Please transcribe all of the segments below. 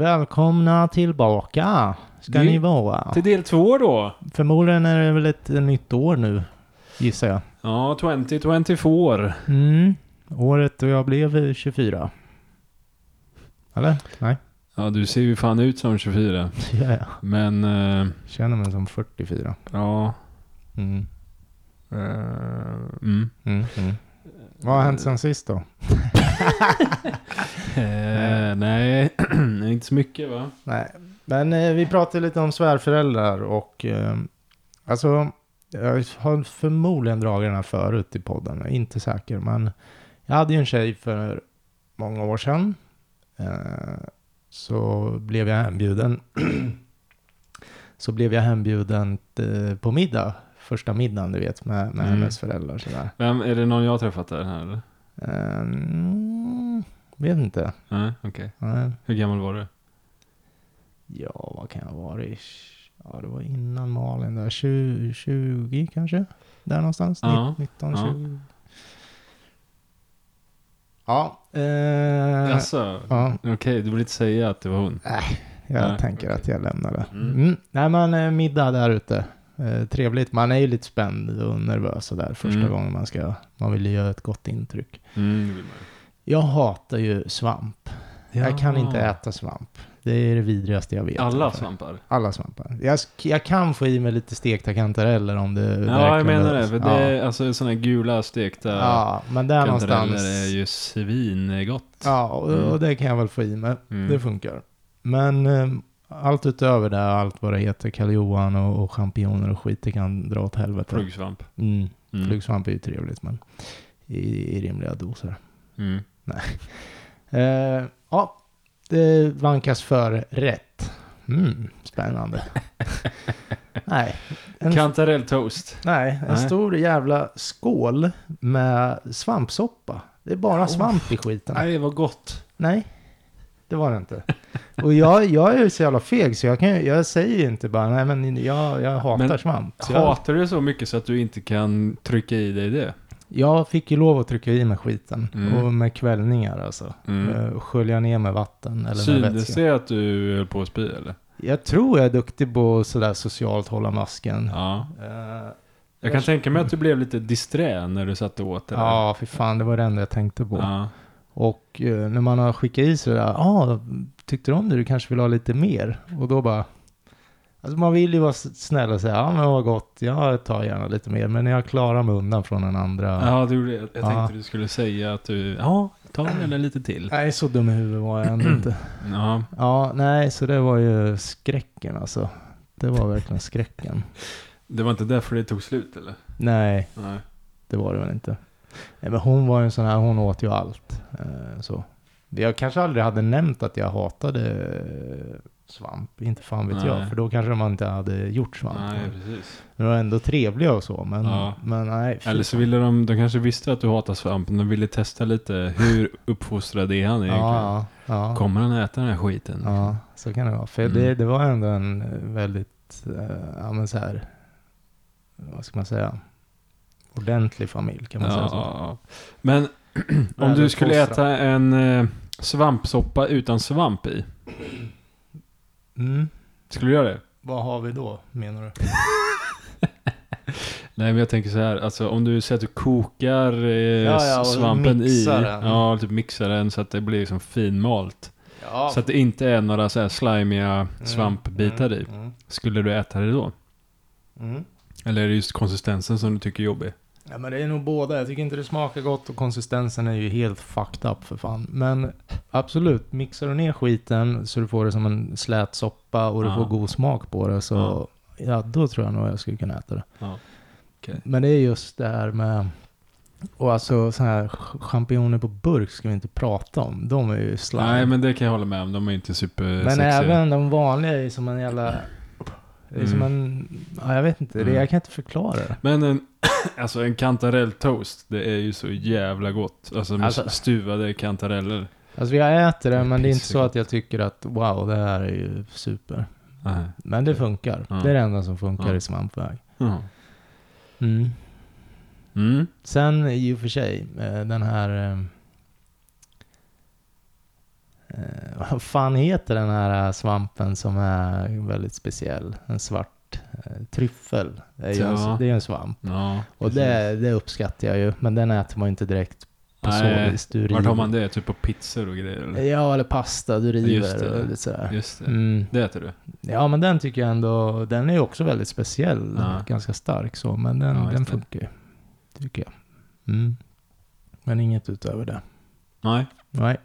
Välkomna tillbaka ska Det- ni vara. Till del två då. Förmodligen är det väl ett nytt år nu, gissar jag. Ja, 2024. Mm. Året då jag blev 24. Eller? Nej, Ja, du ser ju fan ut som 24. det gör jag. Men, eh, Känner mig som 44. ja. Mm. eh, mm. Mm. Vad har hänt sen sist då? Eh, nej, inte så mycket va? Nej, men eh, vi pratade lite om svärföräldrar och eh, alltså jag har förmodligen dragit den här förut i podden, jag är inte säker, men jag hade ju en tjej för många år sedan. Eh, så blev jag hembjuden. så blev jag hembjuden på middag, första middagen du vet med, med Mm. hennes föräldrar sådär. Vem, är det någon jag har träffat där här eller? Mm, vet inte. Nej, okej. Nej. Hur gammal var du? Ja, vad kan jag ha varit? Ja, det var innan Malin där. 20, 20 kanske? Där någonstans? Ja, 19, ja. 20. Ja, eh, Jaså? ja. Okej, du vill inte säga att det var hon? jag Nej, tänker okej. att jag lämnar det. Mm. Mm. Nej, men eh, middag där ute. Eh, trevligt. Man är ju lite spänd och nervös och där första Mm. gången man ska. Man vill ju göra ett gott intryck. Mm, Jag hatar ju svamp. ju. Jag kan inte äta svamp. Det är det vidrigaste jag vet. Alla ungefär. svampar? Alla svampar. Jag, jag kan få i mig lite stekta kantareller om det Ja, jag menar det. För det är alltså sådana gula stekta ja, men där kantareller någonstans. är ju svingott. Ja, och, Mm. och det kan jag väl få i mig. Mm. Det funkar. Men eh, allt utöver det, allt vad det heter, Karl Johan och, och champinjoner och skit, det kan dra åt helvete. Pluggsvamp. Mm. Mm. Flugsvamp är ju trevligt, men i, i rimliga doser. Mm. Eh, ja, det vankas för rätt. Mm, spännande. Nej, en Kantarelltoast. Nej, en Nej. stor jävla skål med svampsoppa. Det är bara Oh. svamp i skiten. Nej. Nej, vad gott. Det var det inte. Och jag, jag är ju så jävla feg så jag, kan, jag säger inte bara nej men jag, jag hatar Men svamp. Jag, Hatar du det så mycket så att du inte kan trycka i dig det? jag fick ju lov att trycka i mig skiten. Mm. Och med kvällningar alltså. Mm. Eh, och skölja ner med vatten eller vätska. det att du höll på att spy eller? Jag tror jag är duktig på sådär socialt hålla masken. Ja. Eh, Jag kan tänka mig att du blev lite disträ när du satt och åt det där. ja, för fan det var det enda jag tänkte på. Ja. Och eh, när man har skickat i sig det där, ah, tyckte du om det? Du kanske vill ha lite mer? Och då bara, alltså man vill ju vara snäll och säga, ja men vad gott, jag tar gärna lite mer. Men jag klarar mig undan från den andra. Ja, du, jag tänkte Ja. du skulle säga att du, ja, ta gärna lite till. Nej, så dum i huvudet var jag ändå inte. Ja, Ja, nej, så det var ju skräcken alltså. Det var verkligen skräcken. det var inte därför det tog slut eller? Nej, Nej. det var det väl inte. Nej, men hon var en sån här, hon åt ju allt. Eh, så. Jag kanske aldrig hade nämnt att jag hatade eh, svamp. Inte fan vet Nej. jag. För då kanske man inte hade gjort svamp. Nej, precis. De var ändå trevliga och så. Men, Ja. men nej. Eller så ville de, de kanske visste att du hatar svamp, men de ville testa lite hur uppfostrad är han egentligen? Ja, ja. Kommer han äta den här skiten? ja, så kan det vara. För Mm. det, det var ändå en eh, väldigt, eh, ja men så här, vad ska man säga, ordentlig familj kan man säga så. Ja. Men om du skulle äta en eh, svampsoppa utan svamp i, Mm. skulle du göra det? Vad har vi då, menar du? Nej men jag tänker så här, alltså om du säger att du kokar eh, Ja, ja, svampen i, den. ja typ mixar den så att det blir liksom finmalt. Ja, Så att det inte är några så här slimiga svampbitar i. Mm, Skulle du äta det då? mm. Eller är det just konsistensen som du tycker är jobbig? Ja men det är nog båda. Jag tycker inte det smakar gott och konsistensen är ju helt fucked up för fan. Men absolut, mixar du ner skiten så du får det som en slät soppa och du får god smak på det så ja. då tror jag nog jag skulle kunna äta det. Ja. Okej. Men det är just det här med Och alltså så här ch- champinjoner på burk ska vi inte prata om. De är ju slime. Nej, men det kan jag hålla med om. De är inte super Men även de vanliga är ju som en jävla... Det är som Mm. en... Ja, jag vet inte. Det, Mm. jag kan inte förklara det. Men en, alltså en kantarelltoast, det är ju så jävla gott. Alltså med Alltså- stuvade kantareller. Alltså jag äter det, men det är inte så att jag tycker att wow, det här är ju super. Nej. Men det funkar. Ja. Det är det enda som funkar Ja. i svampväg. Ja. Mm. Mm. Sen i och för sig, eh, den här... eh, eh, vad fan heter den här eh, svampen som är väldigt speciell? En svart eh, tryffel. Det är ju Ja. en, det är en svamp. Ja, Och det, det uppskattar jag ju, men den äter man ju inte direkt på Nej. Du Vart har man det? Typ på pizzor och grejer? Eller? Ja, eller pasta du river Just det. och lite sådär. Just det. Mm. Det äter du? Ja, men den tycker jag ändå, den är ju också väldigt speciell. Ja. Ganska stark så, men den, den funkar ju. Tycker jag. Mm. Men inget utöver det. Nej. Nej,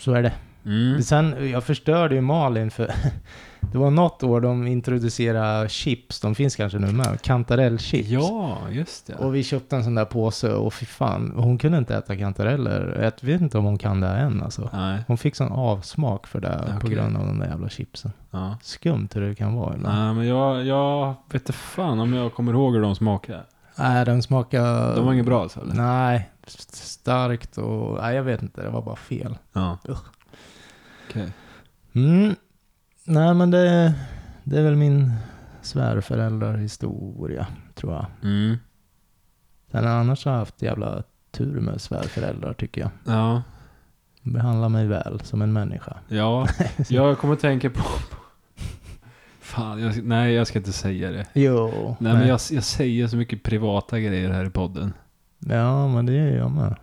så är det. Mm. Sen, jag förstörde ju Malin för det var något år de introducerade chips, de finns kanske nu med, kantarellchips. Ja, just det. Och vi köpte en sån där påse och fy fan, hon kunde inte äta kantareller. Jag vet inte om hon kan det än alltså. Nej. Hon fick sån avsmak för det på Okej. grund av de där jävla chipsen. Ja. Skumt hur det kan vara ibland. Nej, men jag, jag vet inte fan om jag kommer ihåg hur de smakar. Nej, den smakar... De var inget bra alltså, eller? Nej, st- starkt och... Nej, jag vet inte. Det var bara fel. Ja. Ugh. Okej. Mm. Nej, men det, det är väl min svärföräldrahistoria, tror jag. Mm. Sen annars har jag haft jävla tur med svärföräldrar, tycker jag. Ja. De behandlar mig väl som en människa. Ja. Jag kommer tänka på... Fan, jag, nej jag ska inte säga det. Jo. Nej, men jag, jag säger så mycket privata grejer här i podden. Ja, men det gör jag med.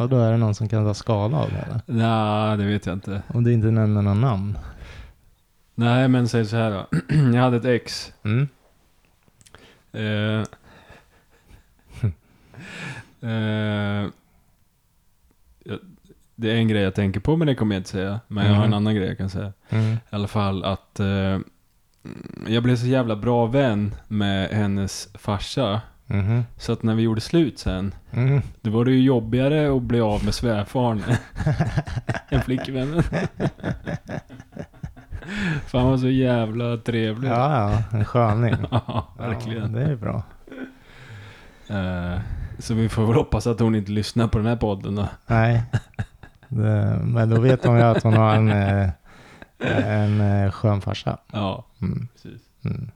Och då är det någon som kan ta skala av det, eller? Nej, det vet jag inte. Om du inte nämner någon namn. Nej, men säg så här då. Jag hade ett ex. Mm. Eh, eh, det är en grej jag tänker på, men det kommer jag inte säga. Men jag har en Mhm. annan grej jag kan säga. Mm. I alla fall att eh, jag blev så jävla bra vän med hennes farsa. Mhm. Så att när vi gjorde slut sen, Mm. då var det ju jobbigare att bli av med svärfaren än flickvännen. För han var så jävla trevlig. Ja, ja. En sköning. Ja, verkligen. Ja, det är bra. Eh, så vi får väl hoppas att hon inte lyssnar på den här podden då. Nej. Det, men då vet hon ju att hon har en, eh, en eh, skön farsa. Ja, Mm. precis. Mm.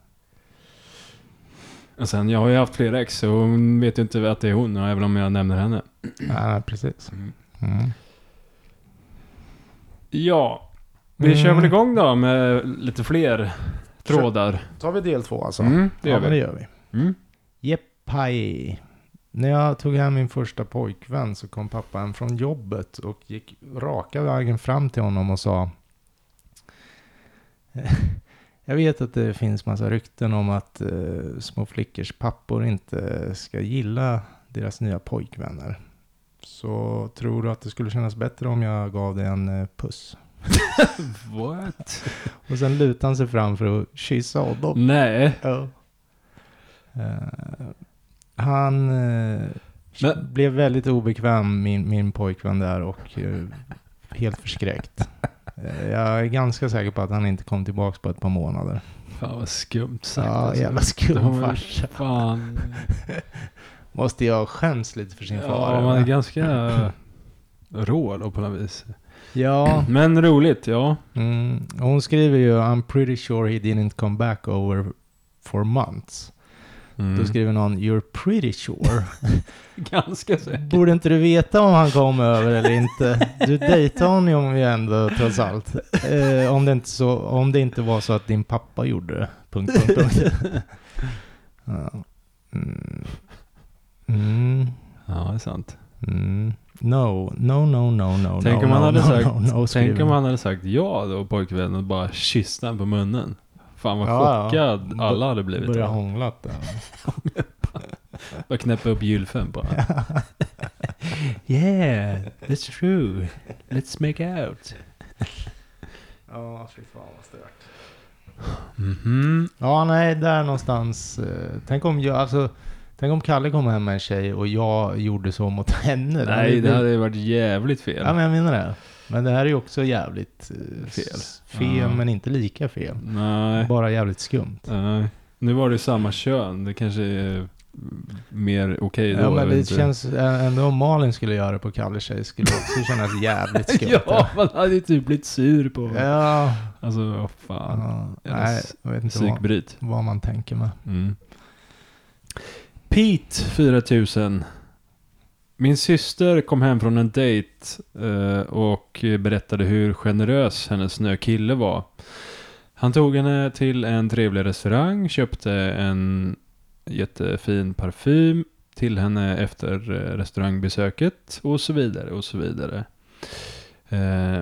Och sen, jag har ju haft flera ex så hon vet ju inte att det är hon, även om jag nämner henne. Ja, precis. Mm. Ja, vi Mm. kör väl igång då med lite fler trådar. Tar vi del två alltså? Mm, det gör ja, men det vi. gör vi. Mm. Jeppaj. När jag tog hem min första pojkvän så kom pappa hem från jobbet och gick raka vägen fram till honom och sa Jag vet att det finns massa rykten om att eh, små flickors pappor inte ska gilla deras nya pojkvänner. Så tror du att det skulle kännas bättre om jag gav dig en eh, puss? What? Och sen lutade han sig fram för att kyssa honom. Nej. Ja. Eh, han eh, Men- blev väldigt obekväm, min, min pojkvän där, och eh, helt förskräckt. Jag är ganska säker på att han inte kom tillbaka på ett par månader. Fan vad skumt sagt Ja, alltså. jävla skum farsa. Fan. Måste jag skäms lite för sin far? Ja, man är eller? ganska rå då på något vis. ja. Men roligt, ja. Mm, hon skriver ju I'm pretty sure he didn't come back over for months. Mm. Då skriver någon You're pretty sure. Ganska säkert. Borde inte du veta om han kom över eller inte? Du dejtade honom ju ändå trots allt. Eh, om, det inte så, om det inte var så att din pappa gjorde det. Punkt, punkt, punkt. Ja. Mm. Mm. Ja, det är sant. Mm. No, no, no, no, no, Tänk no, om han no, hade no, sagt, no, no, tänk om han hade sagt ja då pojkvännen och bara kysst den på munnen. Fan vad Ja, ja. chockad alla hade blivit. Börja då. hånglat där. Bara knäppa upp gylfen på honom. yeah, That's true. Let's make out. Ja, fy fan vad stört. Mhm. Ja, nej, där någonstans. Eh, tänk om jag, alltså, Tänk om Kalle kom hem med en tjej och jag gjorde så mot henne. Nej, det hade varit jävligt fel. Ja, men jag menar det. Men det här är ju också jävligt eh, Fel. Fel, Ja. men inte lika fel. Nej. Bara jävligt skumt. Nej. Nu var det samma kön. Det kanske är mer okej då. ja, men det inte. känns ändå om Malin skulle göra det på Kalles tjej skulle det också kännas jävligt skumt. ja, man hade ju typ blivit sur på ja. Alltså, vad fan. ja. Nej, jag vet inte vad, vad man tänker med. Mm. Pete, 4000. Min syster kom hem från en dejt eh, och berättade hur generös hennes nya kille var. Han tog henne till en trevlig restaurang, köpte en jättefin parfym till henne efter eh, restaurangbesöket och så vidare och så vidare. Eh,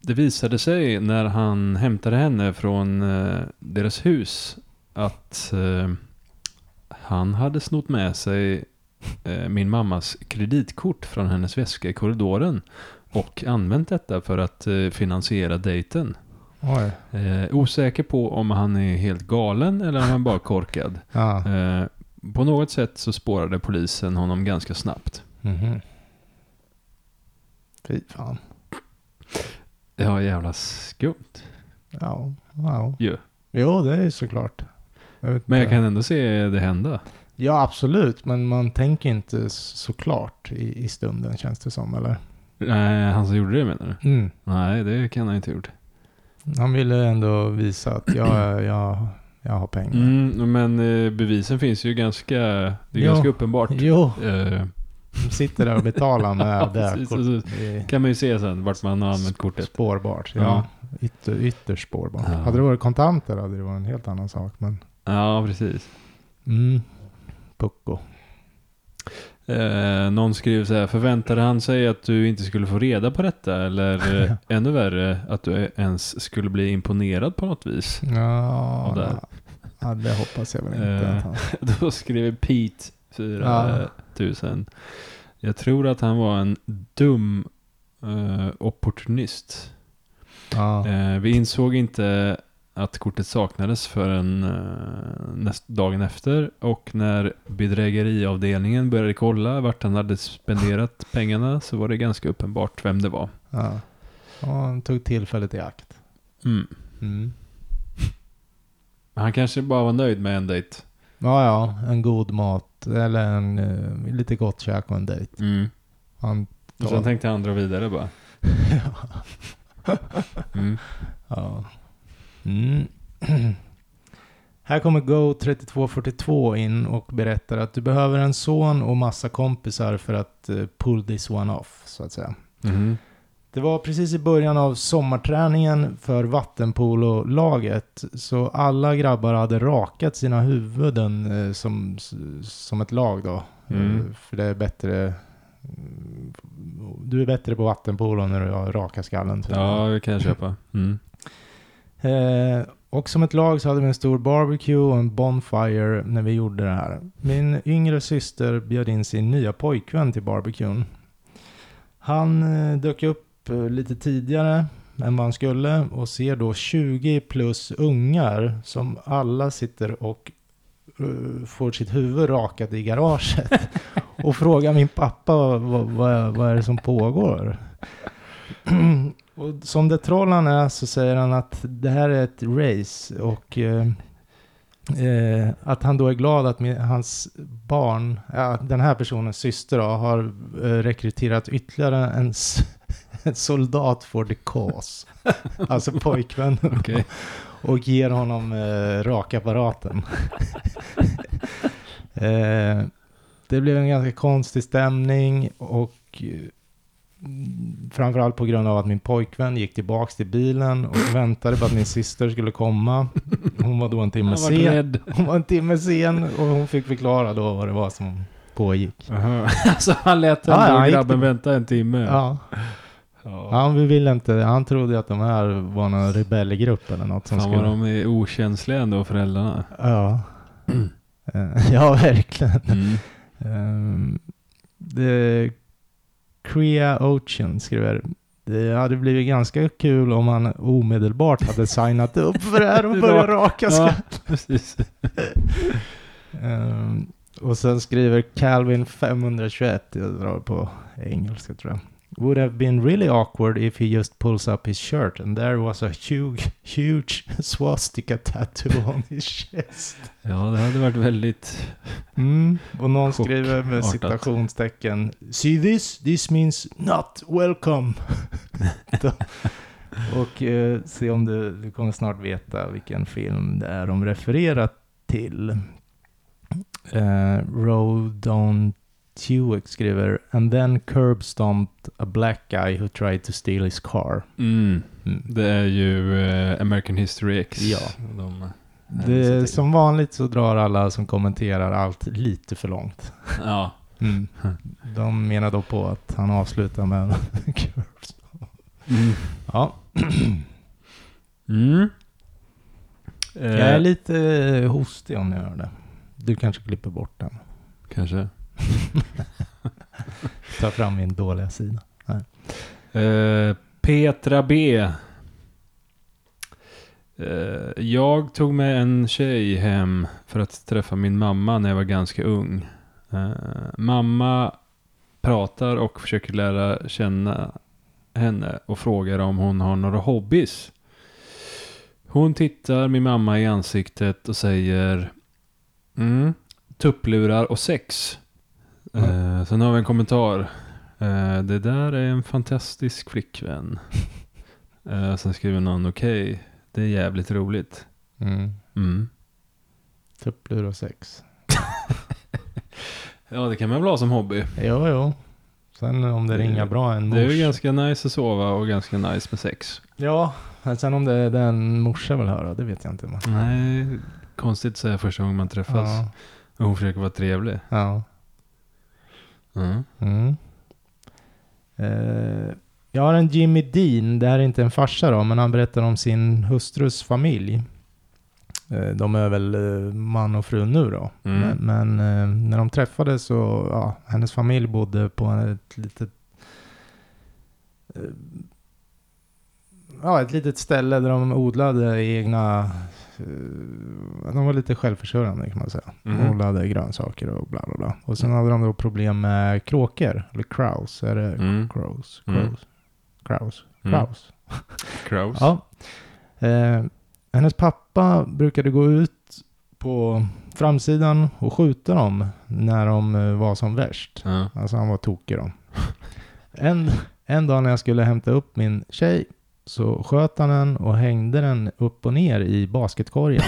det visade sig när han hämtade henne från eh, deras hus att eh, han hade snott med sig min mammas kreditkort från hennes väska i korridoren och använt detta för att eh, finansiera dejten. Eh, osäker på om han är helt galen eller om han bara är korkad. Ja. Eh, på något sätt så spårade polisen honom ganska snabbt. Mhm. Fy fan. Ja, jävla skumt Ja. ja. ju. Jo, det är såklart. Jag Men jag inte. kan ändå se det hända. Ja, absolut. Men man tänker inte såklart i, i stunden, känns det som. Eller? Nej, han som gjorde det menar du? Mm. Nej, det kan han inte ha gjort. Han ville ändå visa att jag, jag, jag har pengar. Mm, men eh, bevisen finns ju ganska, det är Ja. ganska uppenbart. Jo, Eh, de sitter där och betalar med det. här precis, kort- precis. det är kan man ju se sen vart man har använt kortet. Spårbart. Ja. Ja. Ytter, ytterst spårbart. Ja. Hade det varit kontanter hade det varit en helt annan sak. Men Ja, precis. mm. Pucko. Eh, någon skriver så här, förväntade han sig att du inte skulle få reda på detta? Eller eh, ännu värre, att du ens skulle bli imponerad på något vis? Ja, där. ja, det hoppas jag väl inte. Eh. han... Då skriver Pete 4000. Jag tror att han var en dum eh, opportunist. Ja. Eh, vi insåg inte att kortet saknades förrän eh, dagen efter och när bedrägeriavdelningen började kolla vart han hade spenderat pengarna så var det ganska uppenbart vem det var. Ja. ja, han tog tillfället i akt. Mm. Mm. Han kanske bara var nöjd med en dejt. Ja, ja, en god mat eller en eh, lite gott käk och en dejt. Mm. Han Och sen tänkte han dra vidare bara. Mm. Ja. Mm. Här kommer Go3242 in och berättar att du behöver en son och massa kompisar för att eh, pull this one off, så att säga. Mhm. Det var precis i början av sommarträningen för vattenpololaget. Så alla grabbar hade rakat sina huvuden eh, som, som ett lag då. Mm. Eh, För det är bättre... mm, Du är bättre på vattenpolo när du har raka skallen. jag. Ja, det kan jag köpa. Mm. Eh, och som ett lag så hade vi en stor barbecue och en bonfire när vi gjorde det här. Min yngre syster bjöd in sin nya pojkvän till barbecuen. Han eh, dök upp eh, lite tidigare än vad han skulle och ser då 20 plus ungar som alla sitter och får sitt huvud rakat i garaget. och frågar min pappa vad, vad, vad är det som pågår. Och som det troll han är så säger han att det här är ett race och eh, eh, att han då är glad att hans barn, ja, den här personens syster då, har eh, rekryterat ytterligare en, en soldat for the cause. alltså pojkvännen. Okej. Och ger honom eh, rakapparaten. eh, det blev en ganska konstig stämning och framförallt på grund av att min pojkvän gick tillbaks till bilen och väntade på att min syster skulle komma. Hon var då en timme sen. rädd. Hon var en timme sen och hon fick förklara då vad det var som pågick. Aha. Alltså han lät ändå ja, grabben till- vänta en timme. Ja, Ja. han ville inte, han trodde att de här var någon rebellgrupp eller något som Fan skulle... de är okänsliga ändå, föräldrarna. Ja. Eh, ja, verkligen. Mm. Um, det Crea Ocean skriver det hade blivit ganska kul om han omedelbart hade signat upp för det här och börjat raka Ja, skatt. precis. Ehm, Och sen skriver Calvin 521, jag drar på engelska tror jag. Would have been really awkward if he just pulls up his shirt and there was a huge, huge swastika tattoo on his chest. Ja, det hade varit väldigt... Mm. Och någon skriver med citationstecken See this? This means not welcome. Och eh, se om du, du kommer snart veta vilken film det är de refererar till. Eh, Rodon Tuick skriver And then curb stomped a black guy who tried to steal his car. Mm. Mm. Det är ju eh, American History X. Ja. De, Det, som vanligt så drar alla som kommenterar allt lite för långt. ja. Mm. De menar då på att han avslutar med curves. Mm. Ja, Mm. jag är Eh, lite eh, hostig om ni hör det. Du kanske klipper bort den. Kanske. Ta fram min dåliga sida. Uh, Petra B. Eh, jag tog med en tjej hem för att träffa min mamma när jag var ganska ung. Eh, mamma pratar och försöker lära känna henne och frågar om hon har några hobbys. Hon tittar min mamma i ansiktet och säger mm, tupplurar och sex. Eh, sen har vi en kommentar. Eh, det där är en fantastisk flickvän. Eh, sen skriver någon okej, det är jävligt roligt. Mm. Mm. Tupplur och sex. Ja, det kan man väl ha som hobby. Jo, jo. Sen om det ringar bra en Det är ju mors. ganska nice att sova och ganska nice med sex. Ja, men sen om det är den morsa vill höra, det vet jag inte. Nej, konstigt att säga första gången man träffas. Ja. Och hon försöker vara trevlig. ja. Mm. Mm. Eh, jag har en Jimmy Dean, det här är inte en farsa då, men han berättar om sin hustrus familj. Eh, de är väl eh, man och fru nu då. Mm. Men, men eh, när de träffades så, ja, hennes familj bodde på ett litet eh, Ja, ett litet ställe där de odlade egna... eh, De var lite självförsörjande kan man säga. Mhm. odlade grönsaker och bla bla bla. Och sen hade de då problem med kråkor, eller crows. Är det Mm. crows? Mm. Crows? Crows? Mm. Crows? Crows. Ja. Eh, hennes pappa brukade gå ut på framsidan och skjuta dem när de eh, var som värst. Ja. Alltså han var tokig då. En, en dag när jag skulle hämta upp min tjej så sköt han den och hängde den upp och ner i basketkorgen.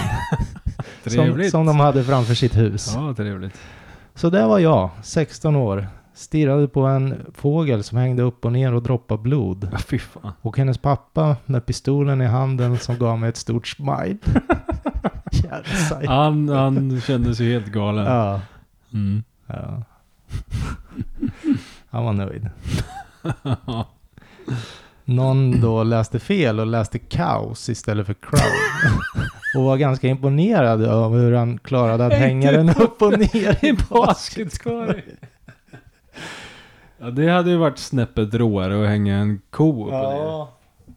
som, som de hade framför sitt hus. Ja, trevligt. Så där var jag, 16 år. Stirrade på en fågel som hängde upp och ner och droppade blod. Ja, fy fan. Och hennes pappa med pistolen i handen som gav mig ett stort smile. Han, han kändes ju helt galen. Ja. Mm. ja. Han var nöjd. Någon då läste fel och läste kaos istället för crowd. och var ganska imponerad av hur han klarade att hänga den upp och ner i basketkorg. Ja, det hade ju varit snäppet råare att hänga en ko på det. Ja,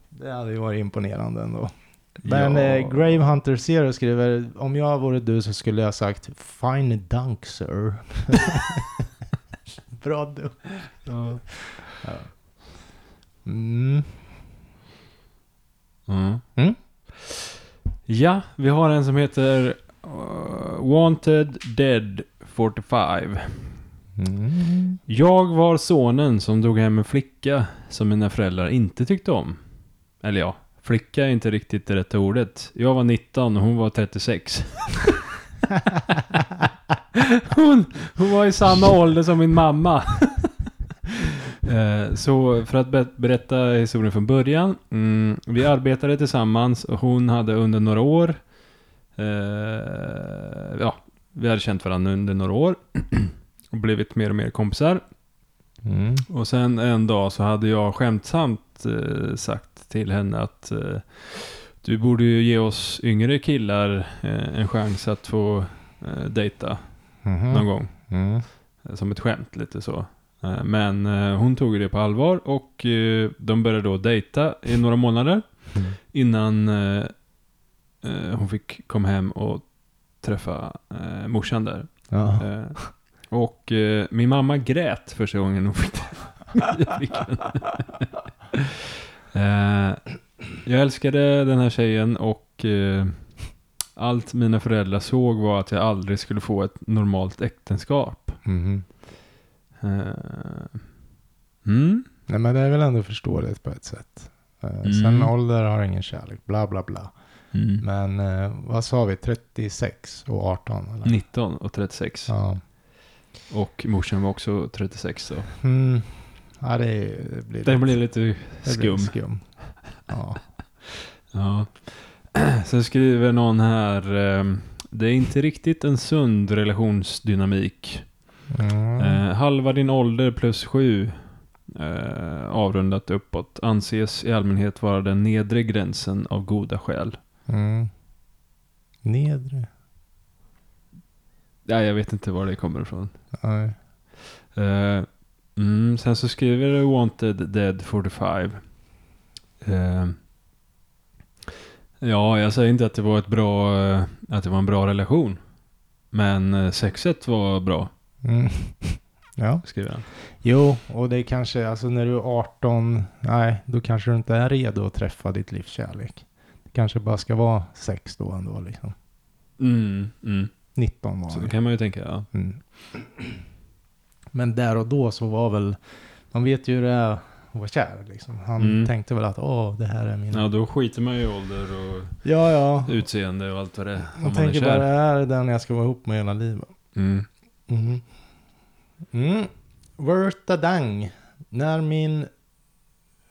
det hade ju varit imponerande ändå. Men Ja. eh, Grave Hunter Zero skriver, om jag vore du så skulle jag sagt Fine dunk sir. Bra du. Ja. Mm. Mm. Mm. Ja, vi har en som heter uh, Wanted Dead 45. Mm. Jag var sonen som drog hem en flicka som mina föräldrar inte tyckte om. Eller ja, flicka är inte riktigt det rätta ordet. Jag var 19 och hon var 36. hon, hon var i samma ålder som min mamma. Eh, Så för att be- berätta historien från början. Mm, vi arbetade tillsammans och hon hade under några år eh, Ja, vi hade känt varandra under några år. och blivit mer och mer kompisar. Mm. Och sen en dag så hade jag skämtsamt eh, sagt till henne att eh, du borde ju ge oss yngre killar en chans att få eh, dejta Mhm. någon gång. Mm. Som ett skämt lite så. Eh, men eh, hon tog det på allvar och eh, de började då dejta i några månader Mm. innan hon fick komma hem och träffa morsan där. Ja. Och min mamma grät första gången hon fick den. jag älskade den här tjejen och allt mina föräldrar såg var att jag aldrig skulle få ett normalt äktenskap. Mhm. Eh, mm. Nej men det är väl ändå förståeligt på ett sätt. Eh, Mm. Sen ålder har ingen kärlek, bla bla bla. Mm. Men eh, vad sa vi, 36 och 18? Eller? 19 och 36. Ja. Och morsan var också 36 då. Mm. Ja, det, är- det blir Den blev lite det blir skum. skum. Ja. Ja. Sen skriver någon här. det är inte riktigt en sund relationsdynamik. Mm. Eh, halva din ålder plus sju. Eh, avrundat uppåt. Anses i allmänhet vara den nedre gränsen av goda skäl. Mm. Nedre? Ja, jag vet inte var det kommer ifrån. Nej. Eh, mm, sen så skriver Wanted Dead 45. Eh, ja, jag säger inte att det var ett bra, eh, att det var en bra relation. Men eh, sexet var bra, Mm. Ja. skriver han. Jo, och det är kanske, alltså när du är 18, nej, då kanske du inte är redo att träffa ditt livs kärlek. Det kanske bara ska vara sex då ändå liksom. Mm, mm. 19 var Så det kan man ju tänka, ja. Mm. Men där och då så var väl, man vet ju hur det är att vara kär liksom. Han Mm. tänkte väl att åh, det här är min... Ja, då skiter man ju i ålder och ja. ja. utseende och allt vad det är. Man man är tänker bara, kär. det här är den jag ska vara ihop med hela livet. Mm. Mm. Mm. Dang. När min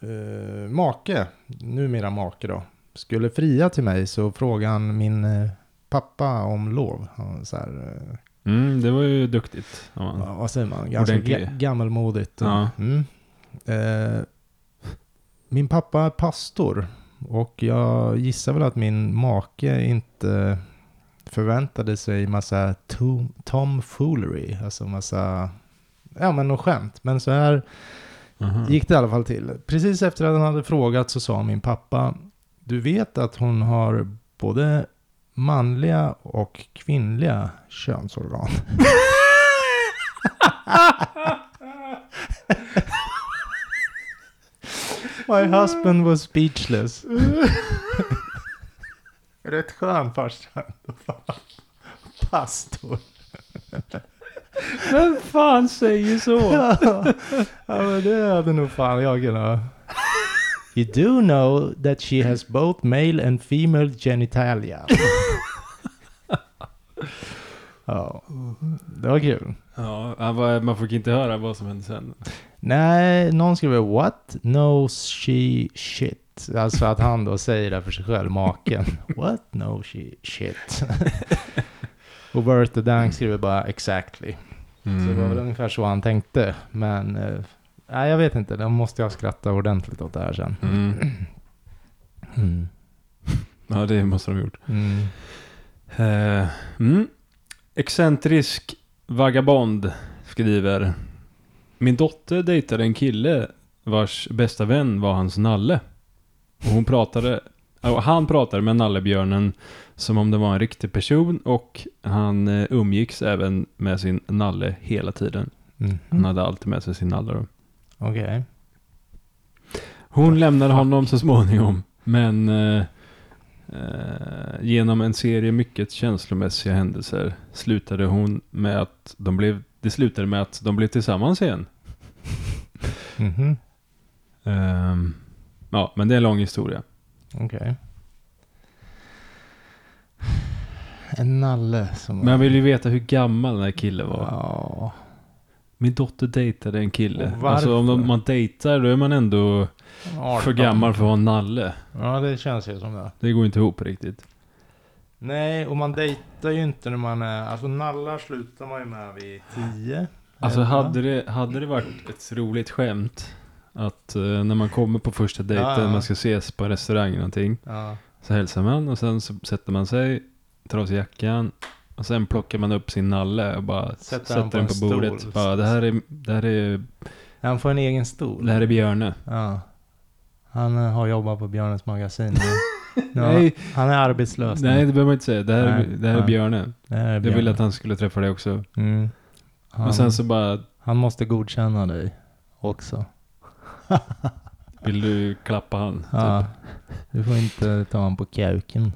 uh, make, numera make då, skulle fria till mig så frågade han min eh, pappa om lov. Han så här, eh, Mm, det var ju duktigt. han. ja, vad säger man, ganska Ordentlig. ga- gammalmodigt. Ja. Mm. Eh, min pappa är pastor och jag gissar väl att min make inte förväntade sig massa tom, tomfoolery, alltså massa, ja men något skämt. Men så här Aha. gick det i alla fall till. Precis efter att han hade frågat så sa min pappa, du vet att hon har både manliga och kvinnliga könsorgan. My husband was speechless. Rätt skön farsa. Pastor. Vem fan säger så? ja, men det hade nog fan jag kunnat. You do know that she has both male and female genitalia. ja, det var kul. Ja, man fick inte höra vad som hände sen. Nej, någon skriver what knows she shit? Alltså att han då säger det för sig själv, maken. What knows she shit? Och Bert the Dank skriver bara exactly. Så det var väl ungefär så han tänkte. Men eh, nej, jag vet inte. De måste jag skratta ordentligt åt det här sen. Mm. Mm. Ja, det måste de ha gjort. Mm. Mm. Excentrisk vagabond skriver. Min dotter dejtade en kille vars bästa vän var hans nalle. Och hon pratade, han pratade med nallebjörnen som om det var en riktig person och han eh, umgicks även med sin nalle hela tiden. Mm. Han hade alltid med sig sin nalle då. Okej. Hon lämnade honom så småningom, men eh, eh, genom en serie mycket känslomässiga händelser slutade hon med att de blev, det slutade med att de blev tillsammans igen. Mhm. Ehm, ja, men det är en lång historia. Okej. En nalle som... Men jag vill ju veta hur gammal den här killen var. Ja. Min dotter dejtade en kille. Alltså om man dejtar då är man ändå 18. för gammal för att vara en nalle. Ja, det känns ju som det. Det går inte ihop riktigt. Nej, och man dejtar ju inte när man är... Alltså nallar slutar man ju med vid 10. Alltså hade det, hade det varit ett roligt skämt att eh, när man kommer på första dejten, Ja, ja. man ska ses på en restaurang eller någonting. Ja. Så hälsar man och sen så sätter man sig, tar av sig jackan och sen plockar man upp sin nalle och bara Sätter sätter, den på den en på bordet. Bara, det, här är, det, här är, Han får en egen stol. det här är Björne. Ja. Han eh, har jobbat på Björnes magasin. Nej. Han är arbetslös. Nej, det behöver man inte säga. Det här, Nej, det här är. Björne. Det här är Jag Björn. ville att han skulle träffa dig också. mm. han, Och sen så bara, han måste godkänna dig också. vill du klappa han? Ja. Typ. Du får inte ta honom på kuken.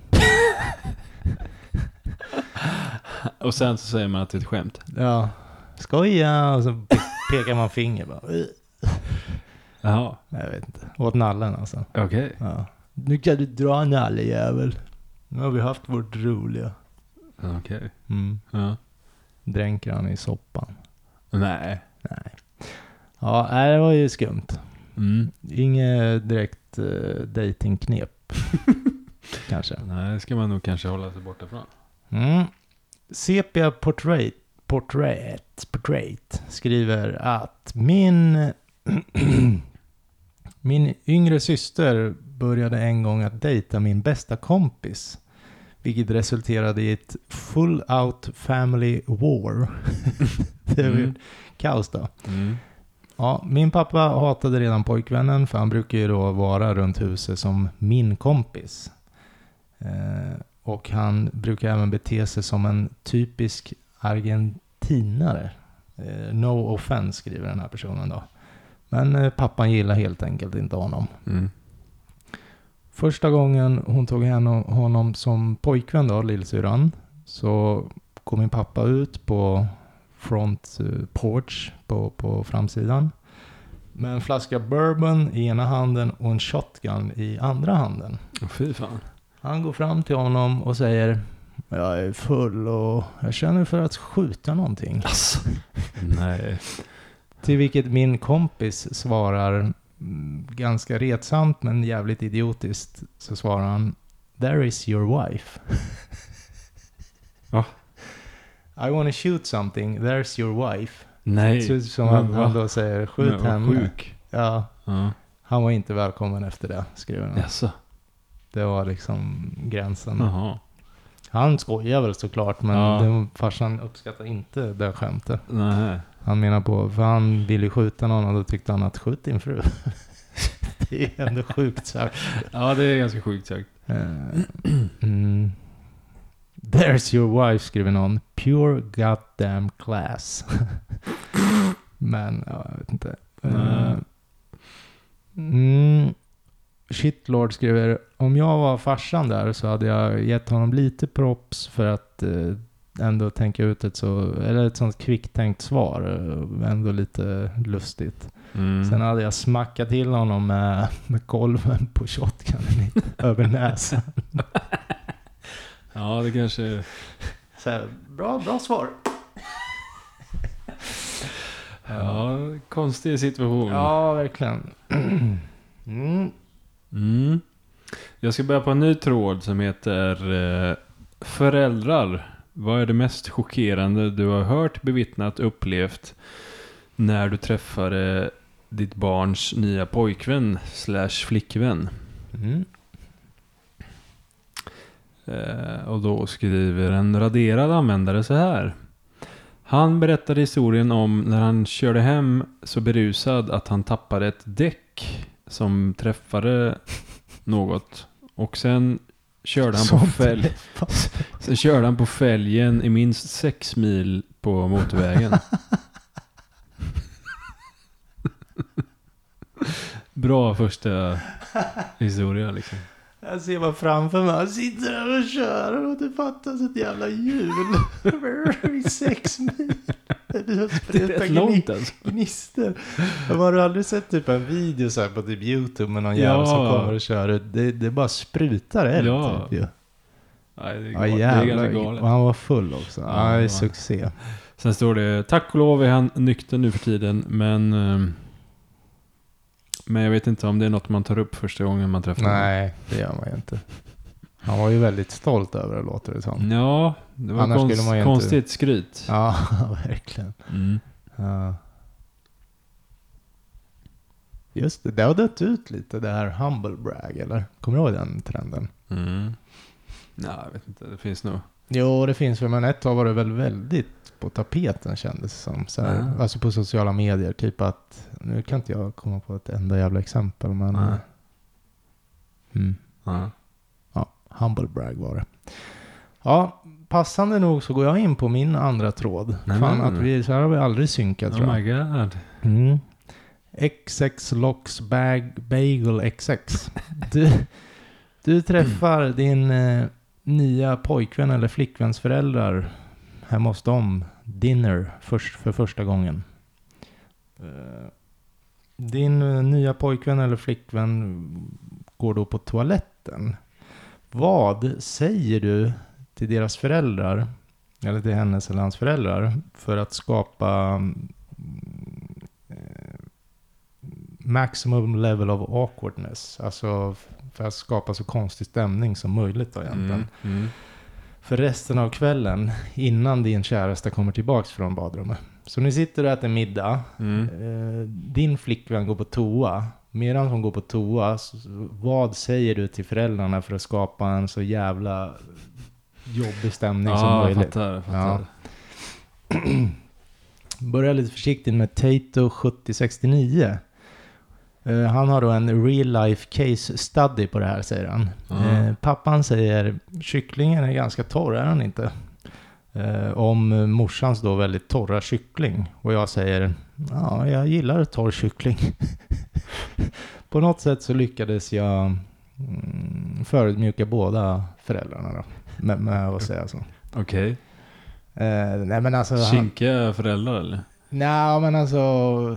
Och sen så säger man att det är ett skämt. Ja. Skoja! Och så pe- pekar man finger bara. Jaha, Jag vet inte. Åt nallen alltså. okej. Ja. Nu kan du dra nalljävel. Nu har vi haft vårt roliga. Okej. Mm. Ja. Dränker han i soppan. Nej. Nej. Ja, det var ju skumt. Mm. Inget direkt uh, datingknep. Kanske. Nej, det ska man nog kanske hålla sig borta från. Mm. Sepia Portrait, Portrait, Portrait skriver att min, min yngre syster började en gång att dejta min bästa kompis. Vilket resulterade i ett full out family war. det är ju Mm. kaos då. Mm. Ja, min pappa hatade redan pojkvännen för han brukar ju då vara runt huset som min kompis. Eh, och han brukar även bete sig som en typisk argentinare. Eh, no offense skriver den här personen då. Men eh, pappan gillar helt enkelt inte honom. Mm. Första gången hon tog henne- honom som pojkvän då, lillsyrran, så kom min pappa ut på front eh, porch på, på framsidan. Med en flaska bourbon i ena handen och en shotgun i andra handen. Fy fan. Han går fram till honom och säger Jag är full och jag känner för att skjuta någonting. Alltså. Nej. Till vilket min kompis svarar mm, ganska retsamt men jävligt idiotiskt. Så svarar han There is your wife. Va? I wanna shoot something, there's your wife. Nej. Så, som Men han, då säger, skjut henne. Sjuk. Ja, Ja. han var inte välkommen efter det, skriver han. Jaså. Det var liksom gränsen. Jaha. Han skojar väl såklart, men Ja. det, farsan uppskattar inte det skämtet. Nej. Han menar på, för han ville skjuta någon och då tyckte han att skjut din fru. det är ändå sjukt sagt. Ja, det är ganska sjukt sagt. Eh, Mm. There's your wife, skriver någon. Pure goddamn class. Men, ja, jag vet inte. Eh, Nej. Mm. Shitlord skriver, om jag var farsan där så hade jag gett honom lite props för att eh, ändå tänka ut ett så, eller ett sånt kvicktänkt svar. eh, Ändå lite lustigt. Mm. Sen hade jag smackat till honom med, med kolven på shotgunen över näsan. Ja, det kanske... Så här, bra, bra svar. Ja, konstig situation. Ja, verkligen. Mm. Mm. Jag ska börja på en ny tråd som heter eh, Föräldrar. Vad är det mest chockerande du har hört, bevittnat, upplevt när du träffade ditt barns nya pojkvän slash flickvän? Mm. Eh, och då skriver en raderad användare så här. Han berättade historien om när han körde hem så berusad att han tappade ett däck som träffade något. Och sen körde han på fälg. Sen körde han på fälgen i minst sex mil på motorvägen. Bra första historia liksom. Jag ser bara framför mig, han sitter där och kör och det fattas ett jävla hjul. I sex mil. Det är sprutar gni- alltså. gnister. Men har du aldrig sett typ en video så här på typ YouTube med någon jävel Ja. som kommer och kör? Det, det bara sprutar eld Ja. typ ju. Nej, det är, Ja gal- det är ganska jävlar. galet. Och han var full också. Ja, ja. succé. Sen står det, tack och lov är han nykter nu för tiden, men... Men jag vet inte om det är något man tar upp första gången man träffar honom. Nej, det gör man ju inte. Han var ju väldigt stolt över det låter det som. Ja, det var Annars konst, man ju inte- konstigt skryt. Ja, verkligen. Mm. Ja. Just det, det har dött ut lite det här humble brag, eller? Kommer du ihåg den trenden? Mm. Nej, jag vet inte. Det finns nog... Jo, det finns väl, men ett tag var det väl väldigt på tapeten kändes det som. Så här, Ja. Alltså på sociala medier, typ att, nu kan inte jag komma på ett enda jävla exempel, men... Nej. Mm. Ja. Humble brag var det. Ja, passande nog så går jag in på min andra tråd. Nej, Fan, att vi, så här har vi aldrig synkat tror Oh jag. my god. Mm. XX Locks Bag Bagel XX. Du, du träffar din eh, nya pojkvän eller flickväns föräldrar hemma hos dem. Dinner först, för första gången. Eh, din nya pojkvän eller flickvän går då på toaletten. Vad säger du till deras föräldrar? Eller till hennes eller hans föräldrar. För att skapa eh, maximum level of awkwardness. Alltså för att skapa så konstig stämning som möjligt då egentligen. Mm, mm. För resten av kvällen innan din käraste kommer tillbaks från badrummet. Så ni sitter och äter middag. Mm. Eh, din flickvän går på toa. Medan hon går på toa, så, vad säger du till föräldrarna för att skapa en så jävla jobbig stämning som Ja, jag möjligt? fattar. Jag fattar. Börjar lite försiktigt med Tato 7069. Eh, han har då en real life case study på det här säger han. Eh, pappan säger kycklingen är ganska torr, är den inte? Eh, om morsans då väldigt torra kyckling. Och jag säger ja, jag gillar torr kyckling. på något sätt så lyckades jag mm, förödmjuka båda föräldrarna då. Med, med att säga så. Okej. Eh, nej men alltså. han- Kinkiga föräldrar eller? Nej, men alltså...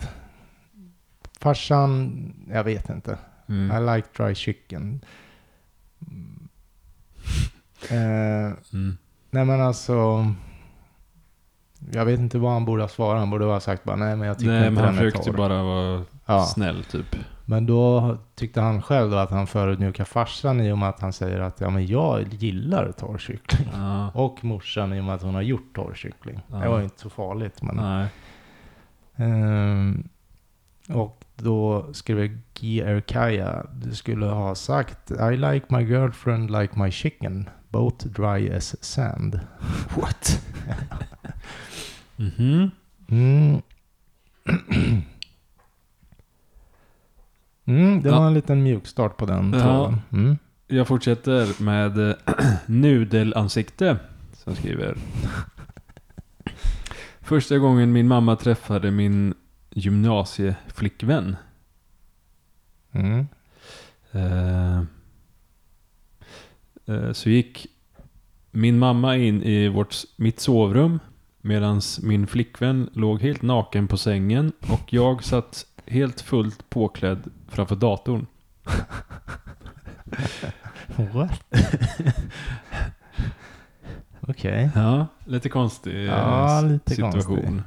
Farsan, jag vet inte. Mm. I like dry chicken. Eh, Mm. nej, men alltså... Jag vet inte vad han borde ha svarat. Han borde ha sagt bara nej, men jag tycker Nej, inte men han den är försökte torr. bara vara Ja, snäll typ. men då tyckte han själv då att han förödmjukar farsan i och med att han säger att ja, men jag gillar torr kyckling. Ja. Och morsan i och med att hon har gjort torr kyckling. Ja. Det var ju inte så farligt. Men. Ehm, och då skrev G.R. Kaya, du skulle ha sagt I like my girlfriend like my chicken, both dry as sand. What? Mhm. Mm. Mm, det Ja. var en liten mjukstart på den Ja. Mm. Jag fortsätter med eh, nudelansikte som skriver. Första gången min mamma träffade min gymnasieflickvän. Mm. Eh, eh, så gick min mamma in i vårt, mitt sovrum medan min flickvän låg helt naken på sängen och jag satt helt fullt påklädd framför datorn. What? Okej. Ja, lite konstig eh, Ja, lite situation. konstig.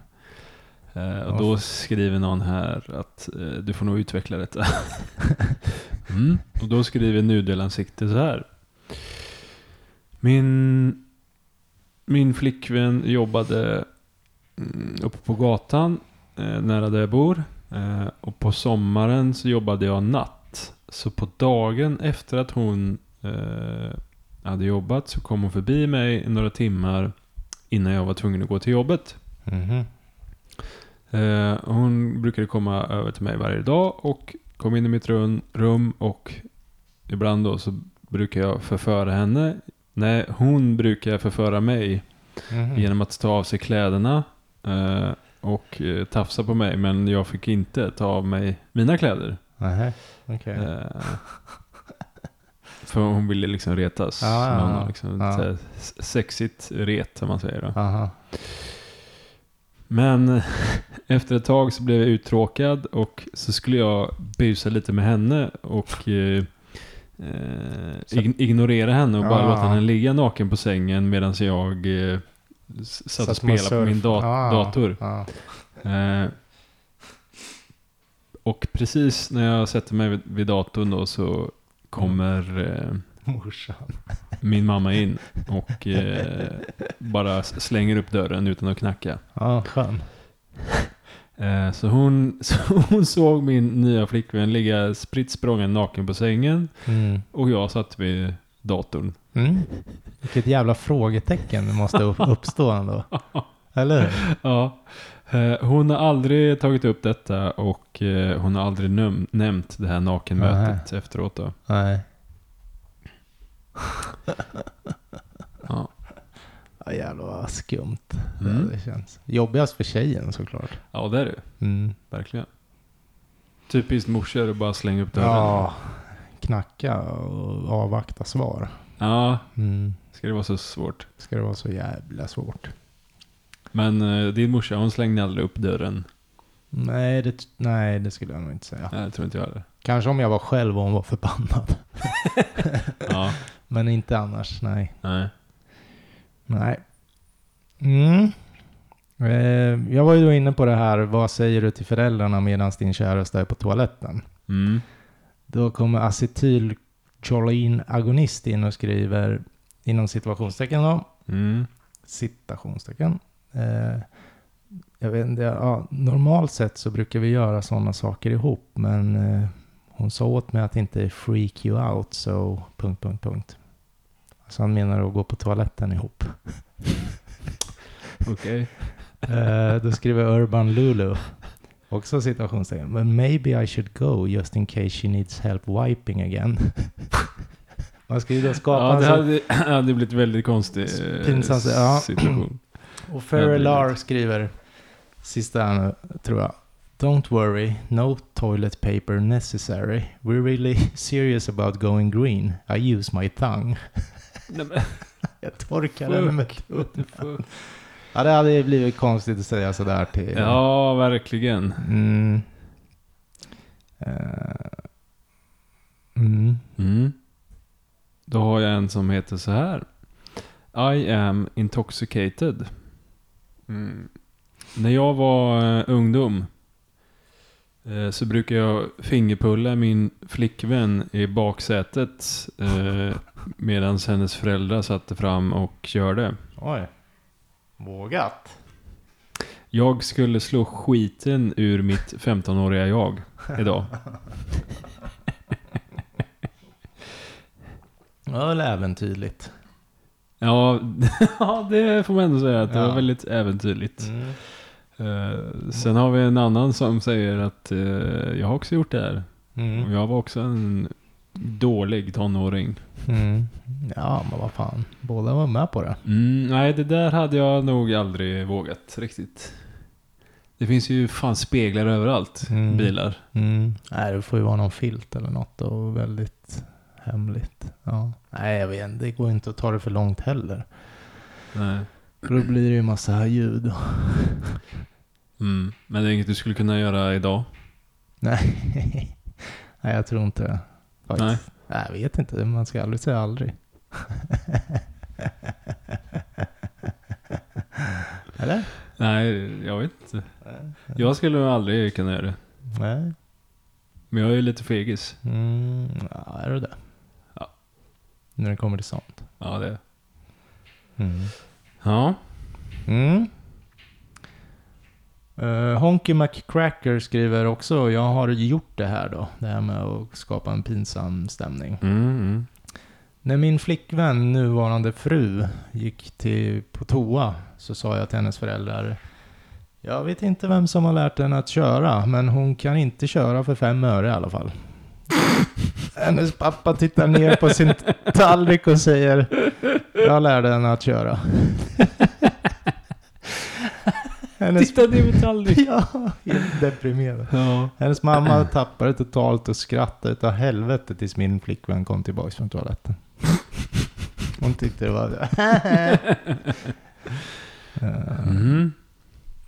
Eh, och då skriver någon här att eh, du får nog utveckla detta. mm. Och då skriver nudelansikte så här. Min, min flickvän jobbade mm, uppe på gatan eh, nära där jag bor. Och på sommaren så jobbade jag natt. Så på dagen efter att hon hade jobbat så kom hon förbi mig i några timmar innan jag var tvungen att gå till jobbet. Mhm. Eh, hon brukade komma över till mig varje dag och kom in i mitt rum, rum och ibland då så brukar jag förföra henne. Nej, hon brukar förföra mig Mhm. genom att ta av sig kläderna eh, och eh, tafsa på mig. Men jag fick inte ta av mig mina kläder. Nähä, okej. Eh, för hon ville liksom retas. Ja, med honom, liksom, s- Sexigt ret, som man säger. Då. Aha. Men efter ett tag så blev jag uttråkad och så skulle jag busa lite med henne och eh, eh, ig- ignorera henne och bara Ja. låta henne ligga naken på sängen medan jag eh, satt och spelade på min dat- Ah, dator. ja. Eh, och precis när jag sätter mig vid, vid datorn då så kommer eh, Morsan. min mamma in och eh, bara slänger upp dörren utan att knacka. Ja, skön. Eh, Så hon, så hon såg min nya flickvän ligga spritt sprången naken på sängen Mm. och jag satt vid datorn. Mm. Vilket jävla frågetecken måste upp- uppstå ändå. Eller hur? Ja. Eh, Hon har aldrig tagit upp detta och eh, hon har aldrig nämnt det här nakenmötet efteråt då. Nej. Ja. Ja, jävlar vad skumt Mm. det känns. Jobbigast för tjejen såklart. ja, det är det Mm. Verkligen. Typiskt morsor att bara slänga upp dörren. Ja, knacka och avvakta svar. Ja, Mm. ska det vara så svårt. Ska det vara så jävla svårt? Men eh, din morsa, hon slängde aldrig upp dörren. Nej det, nej, det skulle jag nog inte säga. Nej, det tror inte jag heller. Kanske om jag var själv och hon var förbannad. Ja, Men inte annars, nej. nej. Nej. Mm. Eh, jag var ju då inne på det här, vad säger du till föräldrarna medan din käresta är på toaletten? Mm. Då kommer acetyl Jolene Agonist in och skriver inom situationstecken då, Mm. citationstecken. Eh, jag vet inte, ja, normalt sett så brukar vi göra sådana saker ihop, men eh, hon sa åt mig att inte freak you out, så punkt, punkt, punkt. Så han menar att gå på toaletten ihop. Okej. Eh, då skriver Urban Lulu. Också situationstecken. But maybe I should go just in case she needs help wiping again. Man ska ju då skapa Ja, det hade, hade blivit väldigt konstig eh, Pinsamt, ja. situation. Och Ferrell Ja, det är R skriver, sista här nu, tror jag. Don't worry, no toilet paper necessary. We're really serious about going green. I use my tongue. Jag torkar den med fuck. Ja, det hade ju blivit konstigt att säga sådär till... Ja, verkligen. Mm. Eh, mm. Mm. Då har jag en som heter så här. I am intoxicated. Mm. När jag var eh, ungdom så brukar jag fingerpulla min flickvän i baksätet eh, medan hennes föräldrar satte fram och körde. Oj. Vågat. Jag skulle slå skiten ur mitt 15-åriga jag idag. Ja, eller äventyrligt. Ja, ja, det får man ändå säga att det Ja. var väldigt äventyrligt. Mm. Eh, sen har vi en annan som säger att eh, jag har också gjort det här. Och Mm. jag var också en dålig tonåring. Mm. Ja, men vad fan. Båda var med på det. Mm, nej, det där hade jag nog aldrig vågat riktigt. Det finns ju fan speglar överallt. Mm. Bilar. Mm. Nej, det får ju vara någon filt eller något och väldigt hemligt. Ja. Nej, jag vet inte. Det går inte att ta det för långt heller. Nej. För då blir det ju massa ljud. Mm. Men det är inget du skulle kunna göra idag. Nej. Nej, jag tror inte. Faktiskt. Nej. Nej. Jag vet inte. Man ska aldrig säga aldrig. eller? Nej, jag vet inte. Jag skulle aldrig kunna göra det. Nej. Men jag är ju lite fegis. Mm, ja, är du det? Ja. När det kommer till sånt. Ja, det. Mm. Ja. Mm. Uh, Honky McCracker skriver också, jag har gjort det här då. Det här med att skapa en pinsam stämning. Mm, mm. När min flickvän, nuvarande fru, gick till, på toa så sa jag till hennes föräldrar Jag vet inte vem som har lärt henne att köra, men hon kan inte köra för fem öre i alla fall. hennes pappa tittar ner på sin tallrik och säger Jag lärde henne att köra. hennes, Titta, det är metallrik. ja, deprimerad. Ja. Hennes mamma tappade totalt och skrattade utav helvete tills min flickvän kom tillbaka från toaletten. Hon tyckte det var... Eh, Mm.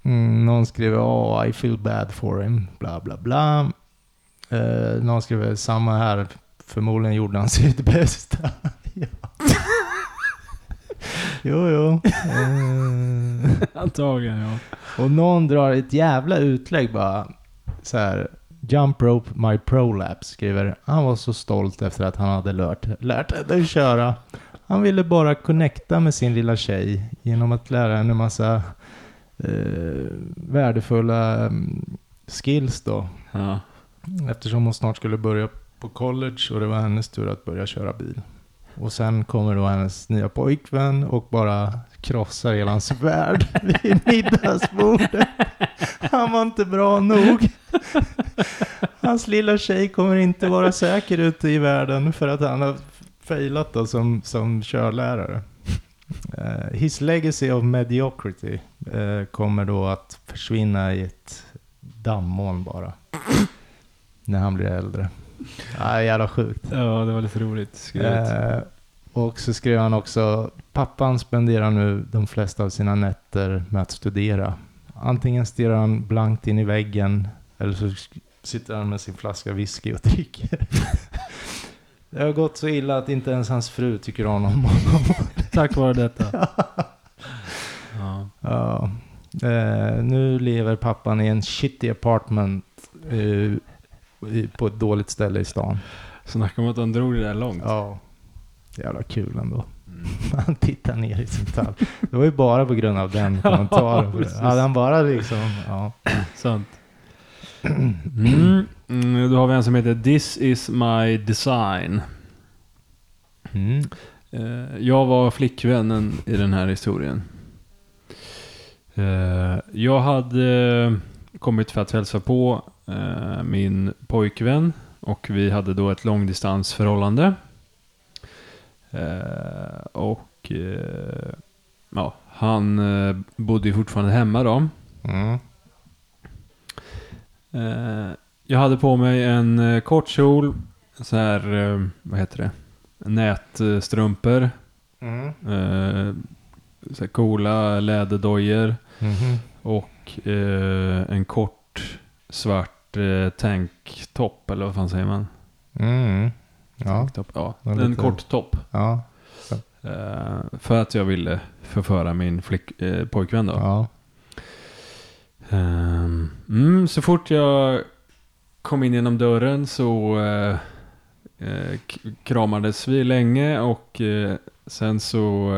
mm, någon skriver oh, I feel bad for him, bla bla bla. Eh, någon skriver samma här, förmodligen gjorde han sitt bästa. ja. jo, jo. Eh, Antagligen, ja. och någon drar ett jävla utlägg bara. Så här. Jump rope my prolapse skriver. Han var så stolt efter att han hade lärt, lärt henne att köra. Han ville bara connecta med sin lilla tjej genom att lära henne en massa eh, värdefulla mm, skills då. ja. Eftersom hon snart skulle börja på college och det var hennes tur att börja köra bil. Och sen kommer då hennes nya pojkvän och bara krossar hela hans värld vid middagsbordet. Han var inte bra nog. Hans lilla tjej kommer inte vara säker ute i världen för att han har failat då som, som körlärare. Uh, his legacy of mediocrity uh, kommer då att försvinna i ett dammoln bara. När han blir äldre. Ja, jävla sjukt. Ja, det var lite roligt skrivet. Eh, och så skrev han också, pappan spenderar nu de flesta av sina nätter med att studera. Antingen stirrar han blankt in i väggen eller så sitter han med sin flaska whisky och dricker. Det har gått så illa att inte ens hans fru tycker om honom. Tack vare detta. ja. Ja. Eh, nu lever pappan i en shitty apartment eh, på ett dåligt ställe i stan. Snacka om att han drog det där långt. Ja. Jävla kul ändå. Mm. Han tittar ner i sin tall. Det var ju bara på grund av den kommentaren. precis. Hade han bara liksom, ja. Sant. Mm. Mm, då har vi en som heter This is my design. Mm. Eh, jag var flickvännen i den här historien. Eh, jag hade kommit för att hälsa på min pojkvän och vi hade då ett långdistansförhållande. Eh, och eh, ja, han eh, bodde fortfarande hemma då. Mm. Eh, jag hade på mig en eh, kort kjol, så här, eh, vad heter det, nätstrumpor, Mm. eh, så här coola läderdojor Mhm. och eh, en kort svart eh, tanktopp, eller vad fan säger man? Mm. Ja. Tanktopp, ja. En lite- kort topp. Ja. Eh, för att jag ville förföra min flick, eh, pojkvän då. Ja. Ehm, mm, så fort jag kom in genom dörren så eh, eh, kramades vi länge och eh, sen så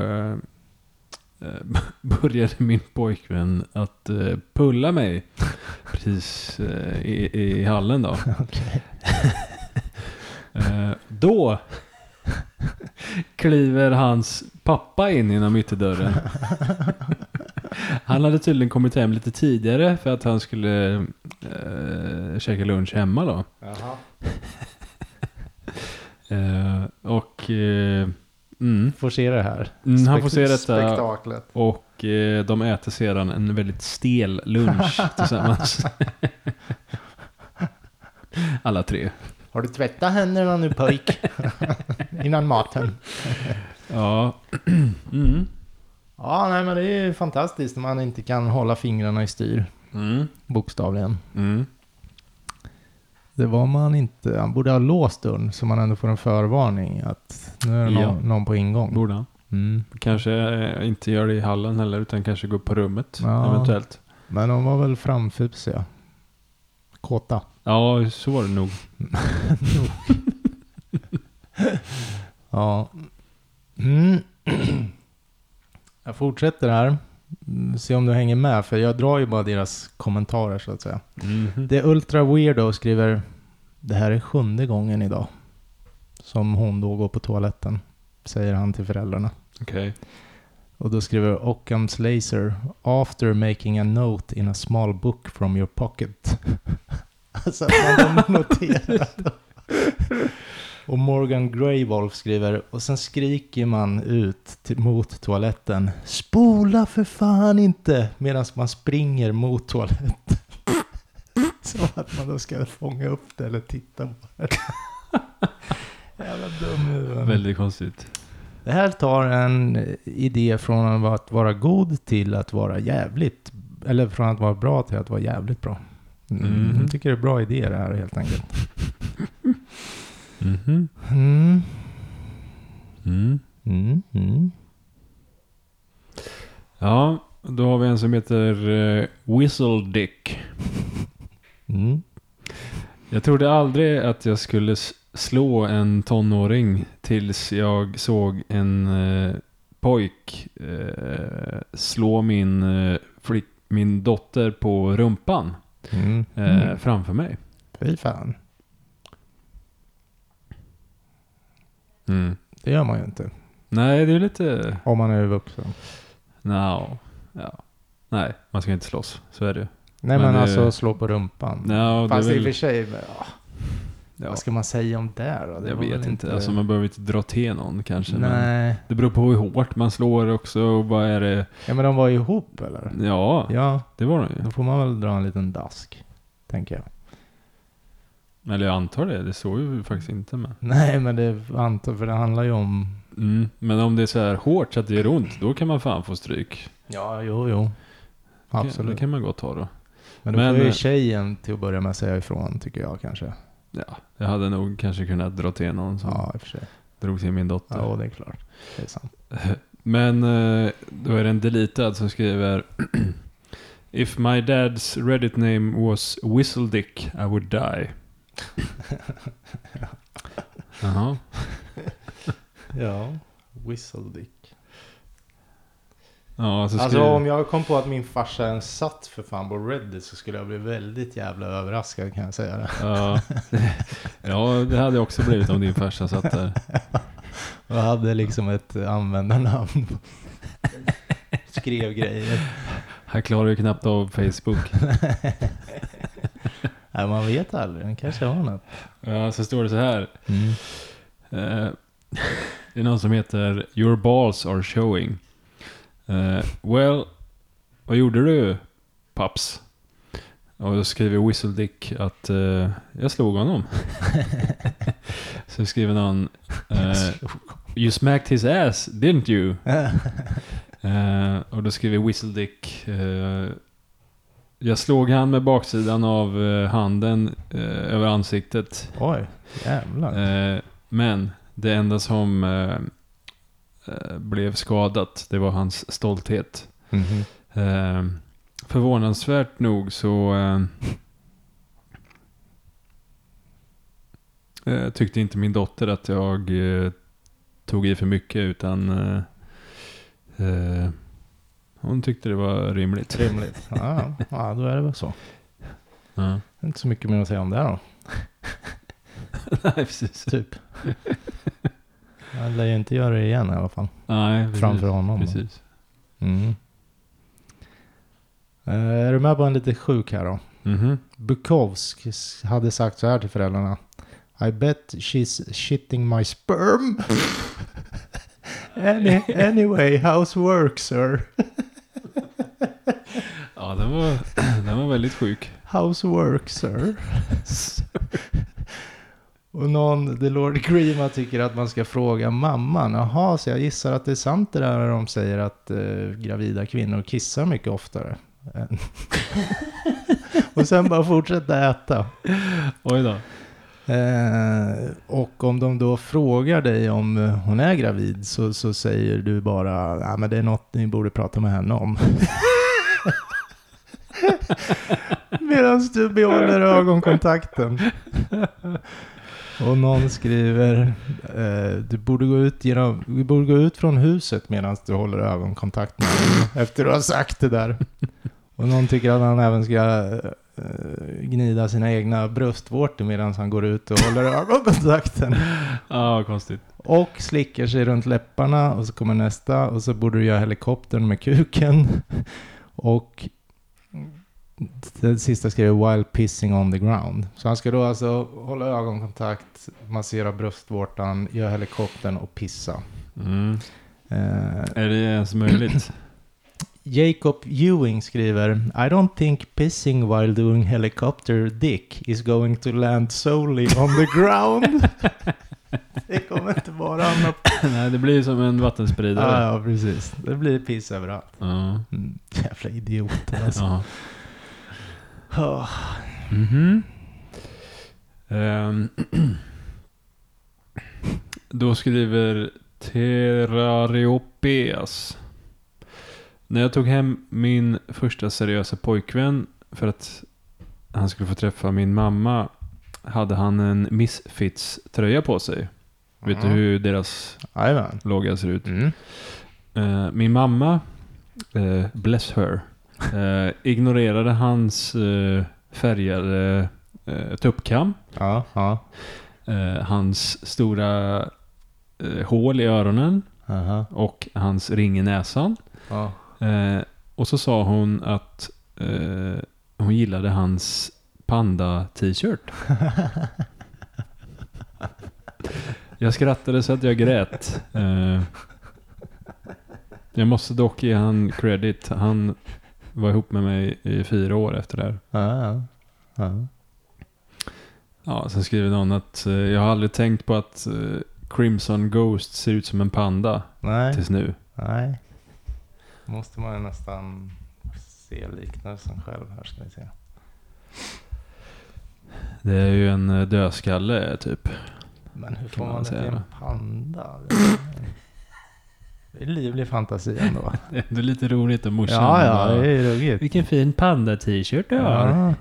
började min pojkvän att eh, pulla mig precis eh, i, i hallen då. Eh, då kliver hans pappa in genom ytterdörren. Han hade tydligen kommit hem lite tidigare för att han skulle eh, käka lunch hemma då. Eh, och eh, mm, Får se det här. mm, han får se detta Spektaklet. och eh, de äter sedan en väldigt stel lunch tillsammans. Alla tre. Har du tvättat händerna nu pojk? Innan maten. Ja. Mm. Ja, nej men det är ju fantastiskt när man inte kan hålla fingrarna i styr. Mm. Bokstavligen. Det var man inte. Han borde ha låst dörren så man ändå får en förvarning att nu är det någon, Ja. någon på ingång. Borde han. Mm. Kanske eh, inte gör det i hallen heller, utan kanske gå upp på rummet Ja. eventuellt. Men de var väl framfusiga. Kåta. Ja, så var det nog. Ja. Mm. Jag fortsätter här. Mm, Se om du hänger med, för jag drar ju bara deras kommentarer så att säga. Mhm. The Ultra Weirdo skriver Det här är sjunde gången idag som hon då går på toaletten, säger han till föräldrarna. Okej. Och då skriver Occam's Laser After making a note in a small book from your pocket. alltså att man har noterat. Och Morgan Greywolf skriver Och sen skriker man ut till, mot toaletten Spola för fan inte! Medan man springer mot toaletten. Som att man då ska fånga upp det eller titta på det. Jävla dum. Väldigt konstigt. Det här tar en idé från att vara god till att vara jävligt. Eller från att vara bra till att vara jävligt bra. Mm. Mhm. Jag tycker det är bra idé det här helt enkelt. Mm. Mm. Mm. Mm. Ja, då har vi en som heter uh, Whistle Dick. Mm. Jag trodde aldrig att jag skulle slå en tonåring tills jag såg en eh, pojk eh, slå min, flick, min dotter på rumpan Mm. Mm. framför mig. Fy fan. Mm. Det gör man ju inte. Nej, det är lite... Om man är vuxen. No. Ja. Nej, man ska inte slåss. Så är det ju. Nej Men men, alltså slå på rumpan. No, Fast det är i och för väl... sig. Ja. Ja, Vad ska man säga om det då? Det jag vet väl inte. Alltså man behöver inte dra till någon kanske. Nej. det beror på hur hårt man slår också. Och vad är det? Ja men de var ihop eller? Ja, Ja, det var de ju. då får man väl dra en liten dask. Tänker jag. Eller jag antar det. Det såg ju faktiskt inte med. Nej men det antar för det handlar ju om... Mm. Men om det är så här hårt så att det gör ont, då kan man fan få stryk. Ja, jo, jo. Absolut. Det kan man gott ta då. Men då Men, får ju eh, tjejen till att börja med säga ifrån tycker jag kanske. Ja, jag hade nog kanske kunnat dra till någon som Ja, för sig. drog till min dotter. Ja, det är klart. Det är sant. Men eh, då är det en deletad som skriver If my dad's Reddit name was Whistledick I would die. Jaha. Ja, Whistledick. Ja, så Alltså skriver... om jag kom på att min farsa ens satt för fan på Reddit så skulle jag bli väldigt jävla överraskad kan jag säga det. Ja. ja, det hade också blivit om din farsa satt där. Och hade liksom ett användarnamn. Skrev grejer. Han klarar ju knappt av Facebook. Nej, man vet aldrig. Den kanske har något. Ja, så står det så här. Mm. Eh, det är någon som heter Your balls are showing. Eh, well, vad gjorde du, paps? Och då skriver Whistledick att eh, jag slog honom. så skriver någon eh, You smacked his ass, didn't you? Och då skriver Whistledick eh, Jag slog han med baksidan av eh, handen eh, över ansiktet. Oj, jävlar. Eh, men det enda som eh, eh, blev skadat, det var hans stolthet. Mhm. Eh, förvånansvärt nog så tyckte inte min dotter att jag tog i för mycket utan hon tyckte det var rimligt. Rimligt. Ja, ja, då är det väl så. Ja. Inte så mycket mer att säga om det då. Nej, precis. Typ. Jag lär ju inte göra det igen i alla fall. Nej, precis. Framför honom. Precis. Mm. Eh, är du med på en lite sjuk här då? Mhm. Bukowsk hade sagt så här till föräldrarna. I bet she's shitting my sperm. Any, anyway, how's work sir? Den var, den var väldigt sjuk. How's work sir? Och någon, The Lord Grima tycker att man ska fråga mamman. Jaha, så jag gissar att det är sant det där när de säger att eh, gravida kvinnor kissar mycket oftare. och sen bara fortsätta äta. Oj då. Eh, och om de då frågar dig om eh, hon är gravid så, så säger du bara ja men det är något ni borde prata med henne om. Medan du behåller ögonkontakten. Och någon skriver eh, du, borde gå ut genom, du borde gå ut från huset medan du håller ögonkontakt med henne. Efter du har sagt det där. Och någon tycker att han även ska eh, gnida sina egna bröstvårtor medan han går ut och håller ögonkontakten. Ja, konstigt. Och slickar sig runt läpparna och så kommer nästa och så borde du göra helikoptern med kuken. Och den sista skriver while pissing on the ground. Så han ska då alltså hålla ögonkontakt, massera bröstvårtan, göra helikoptern och pissa. Mm. Eh, Är det ens möjligt? Jacob Ewing skriver I don't think pissing while doing helicopter dick is going to land solely on the ground. det kommer inte vara annat. Nej, det blir som en vattenspridare. Ja, ja, precis. Det blir piss överallt. Ja. Mm, jävla idioter alltså. ja. Oh. Mhm. Ehm. Då skriver Terrariopeas. När jag tog hem min första seriösa pojkvän för att han skulle få träffa min mamma hade han en Misfits-tröja på sig. Vet du Mm. hur deras logga ser ut? Mm. Eh, min mamma, eh, bless her, eh, ignorerade hans eh, färgade eh, tuppkam, Ja, ja. eh, hans stora eh, hål i öronen Aha. och hans ring i näsan. Ja. Eh, och så sa hon att eh, hon gillade hans panda-t-shirt. Jag skrattade så att jag grät. Eh, jag måste dock ge han credit. Han var ihop med mig i fyra år efter det här. Ja, ja. ja. Sen skriver någon att eh, jag har aldrig tänkt på att eh, Crimson Ghost ser ut som en panda Nej, tills nu. nej. Måste man nästan se liknelsen själv. Här ska vi se. Det är ju en eh, dödskalle typ. Men hur får man man det till säga. en panda? Livlig fantasi ändå. Det är lite roligt att morsan ja, ja, bara, det är ruggigt. Vilken fin panda-t-shirt du har.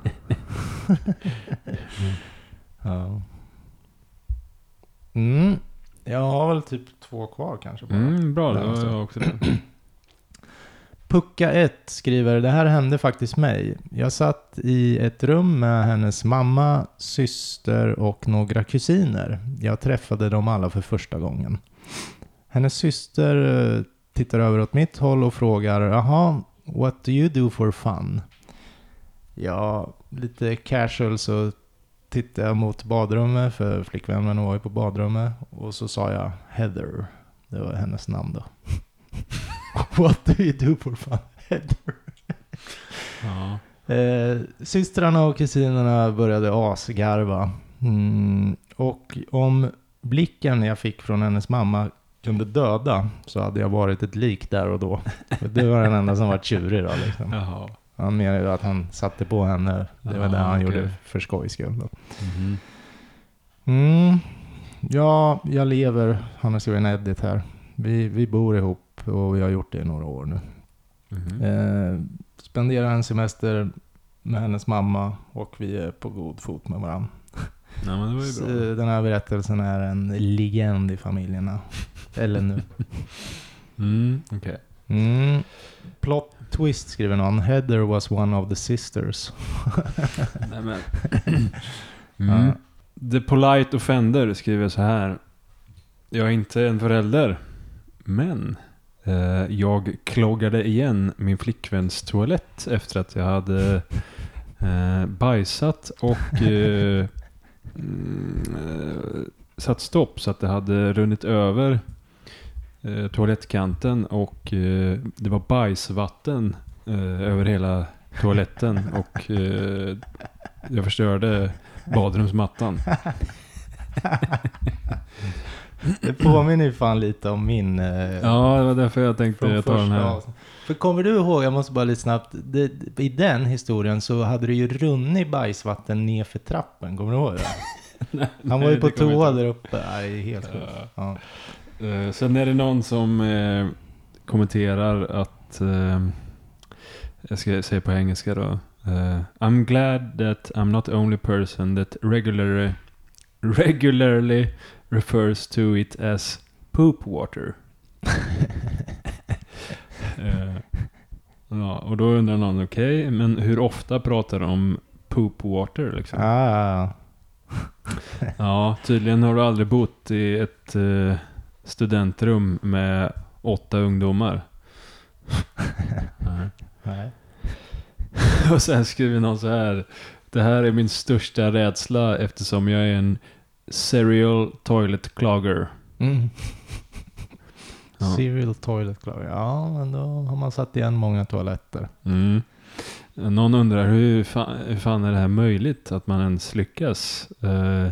Ja. ja. Mm. Jag har väl typ två kvar kanske. Bara. Mm, bra, det Ja, var så. jag också det. Pucka 1 skriver, det här hände faktiskt mig. Jag satt i ett rum med hennes mamma, syster och några kusiner. Jag träffade dem alla för första gången. Hennes syster eh, tittar över åt mitt håll och frågar, jaha, what do you do for fun? Ja, lite casual så tittade jag mot badrummet, för flickvännen var ju på badrummet. Och så sa jag Heather. Det var hennes namn då. What do you do for fun? Heather. Ja. Eh, systrarna och kusinerna började asgarva. Mm, och om blicken jag fick från hennes mamma kunde döda så hade jag varit ett lik där och då. För det var den enda som var tjurig då liksom. Jaha. Han menade att han satte på henne. Det var det han okej. gjorde för skojs skull. Mhm. Mm. Ja, jag lever. Han har skrivit en edit här. Vi, vi bor ihop och vi har gjort det i några år nu. Mhm. Eh, spenderar en semester med hennes mamma och vi är på god fot med varandra. Nej men det var ju bra. Den här berättelsen är en legend i familjerna. Eller nu. Mm, okej. Mm. Plot twist skriver någon. Heather was one of the sisters. Nej men. mm. Ja. The Polite Offender skriver så här. Jag är inte en förälder. Men. Eh, jag kloggade igen min flickväns toalett efter att jag hade eh, bajsat och eh, mm, satt stopp så att det hade runnit över eh, toalettkanten och eh, det var bajsvatten eh, över hela toaletten och eh, jag förstörde badrumsmattan. Det påminner ju fan lite om min... Eh, Ja, det var därför jag tänkte jag tar den här. avsnittet. För kommer du ihåg, jag måste bara lite snabbt. Det, I den historien så hade det ju runnit bajsvatten ner för trappen. Kommer du ihåg det? Han var ju Nej, på toa där uppe. Nej, helt sjukt. Ja. Eh, sen är det någon som eh, kommenterar att, eh, jag ska säga på engelska då. I'm glad that I'm not the only person that regularly, regularly refers to it as poop water. Eh, ja, och då undrar någon, okej, men hur ofta pratar de om poop water liksom? Ah, Ja, tydligen har du aldrig bott i ett eh, studentrum med åtta ungdomar. Nej. nej. Och sen skriver någon så här. Det här är min största rädsla eftersom jag är en serial toilet clogger. Mm. Ja. Serial toilet clogger. Ja, men då har man satt igen många toaletter. Mm. Någon undrar hur fan, hur fan är det här möjligt att man ens lyckas? Eh,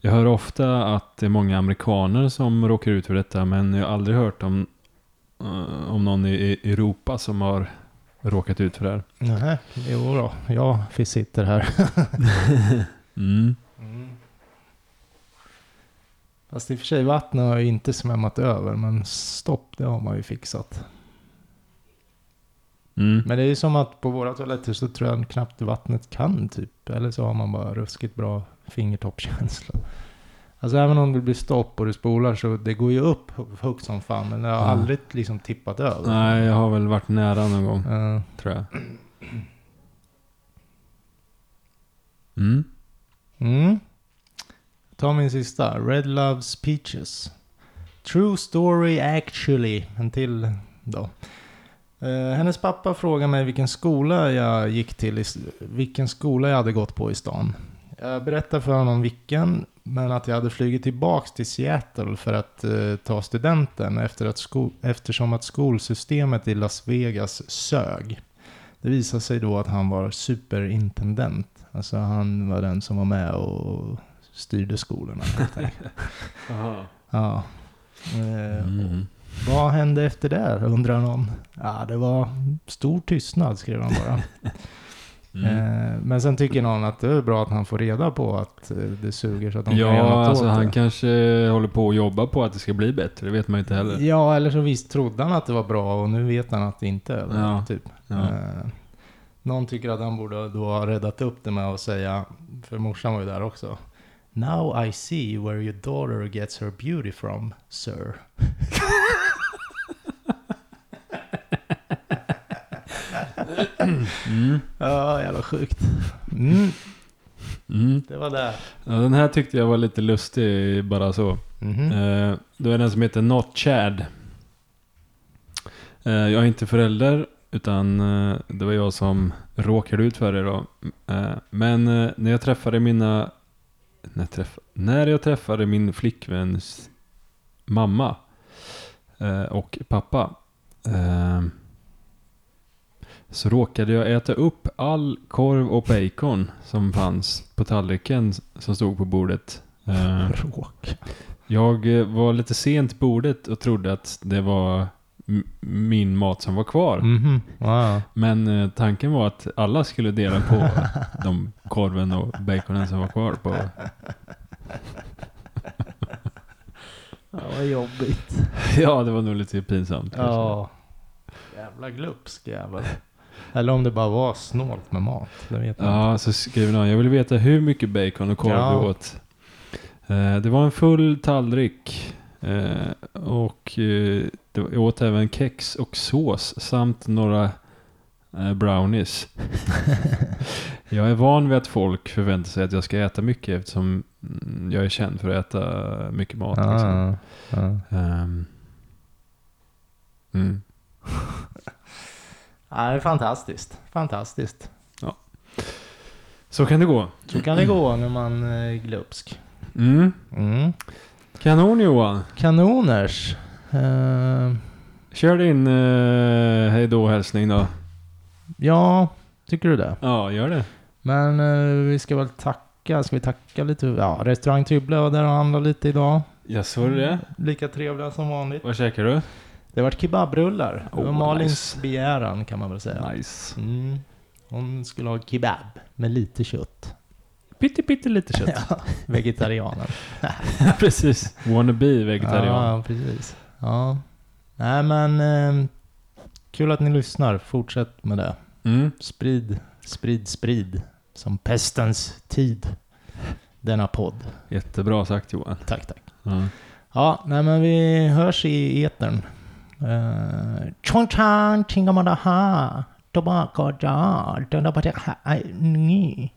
jag hör ofta att det är många amerikaner som råkar ut för detta men jag har aldrig hört om, eh, om någon i, Europa som har råkat ut för det här. Nej, jo då. Jag sitter här. Mm. Fast i och för sig vattnet har ju inte smämmat över. Men stopp, det har man ju fixat. Mm. Men det är ju som att på våra toaletter så tror jag knappt vattnet kan typ. Eller så har man bara ruskigt bra fingertoppskänsla. Alltså även om det blir stopp och du spolar så det går ju upp högt som fan. Men det har Ja. aldrig liksom tippat över. Nej, jag har väl varit nära någon gång, Ja. tror jag. Mm. Mm. Ta min sista. Red Loves Peaches. True story actually. En till då. Eh, hennes pappa frågade mig vilken skola jag gick till, i, vilken skola jag hade gått på i stan. Jag berättade för honom vilken, men att jag hade flugit tillbaks till Seattle för att eh, ta studenten efter att sko- eftersom att skolsystemet i Las Vegas sög. Det visade sig då att han var superintendent. Alltså han var den som var med och styrde skolorna. ja. Eh, Mm. vad hände efter det undrar någon. Ja, det var stor tystnad skrev han bara. Mm. Men sen tycker någon att det är bra att han får reda på att eh, det suger så att de kan göra Ja, något alltså åt han det. kanske håller på att jobba på att det ska bli bättre. Det vet man ju inte heller. Ja, eller så visst trodde han att det var bra och nu vet han att det inte är det. Ja. Typ. Ja. Eh, någon tycker att han borde då ha räddat upp det med att säga, för morsan var ju där också. Now I see where your daughter gets her beauty from, sir. Mm. Ja, jävla sjukt. Mm, Mm. det var det. Ja, den här tyckte jag var lite lustig bara så. Mhm. Eh, då är den som heter Not Chad. Eh, jag är inte förälder, utan eh, det var jag som råkade ut för det då. Eh, men eh, när jag träffade mina... När jag, träff, när jag träffade min flickväns mamma eh, och pappa. Eh, så råkade jag äta upp all korv och bacon som fanns på tallriken som stod på bordet. Eh, Råk. jag var lite sent till bordet och trodde att det var min mat som var kvar. Mhm. Wow. Men tanken var att alla skulle dela på de korven och baconen som var kvar på. Ja, vad jobbigt. Ja, det var nog lite pinsamt. kanske. Ja. Jävla glupsk jävel. Eller om det bara var snålt med mat. Det vet inte. Ja, så skrev någon. Jag vill veta hur mycket bacon och korv Ja. du åt. Eh, det var en full tallrik. Eh, och eh, jag åt även kex och sås samt några brownies. jag är van vid att folk förväntar sig att jag ska äta mycket eftersom mm, jag är känd för att äta mycket mat. Liksom. Ja, ja. Ehm. mm. ja, det är fantastiskt. Fantastiskt. Så kan det gå. Så kan det gå när man är glupsk. Mm. Mm. Kanon Johan. Kanoners. Eh, Kör din uh, hejdå-hälsning då. ja, tycker du det? Ja, gör det. Men eh, vi ska väl tacka. Ska vi tacka lite? Ja, restaurang Tybble var där och handlade lite idag. Jag såg det. Lika trevliga som vanligt. Vad käkar du? Det vart kebabrullar. Det var Oh, Malins nice. begäran kan man väl säga. Nice. Mm. Hon skulle ha kebab med lite kött. Pytte, pytte lite kött. Ja, vegetarianen. precis. Wannabe vegetarian. Ja, precis. Ja. Nej, men eh, kul att ni lyssnar. Fortsätt med det. Mm. Sprid, sprid, sprid. Som pestens tid. Denna podd. Jättebra sagt Johan. Tack, tack. Ja. Ja, nej men vi hörs i etern. Uh, Chong chang, tingamadaha, tobacco da, da da ba da ha, ni.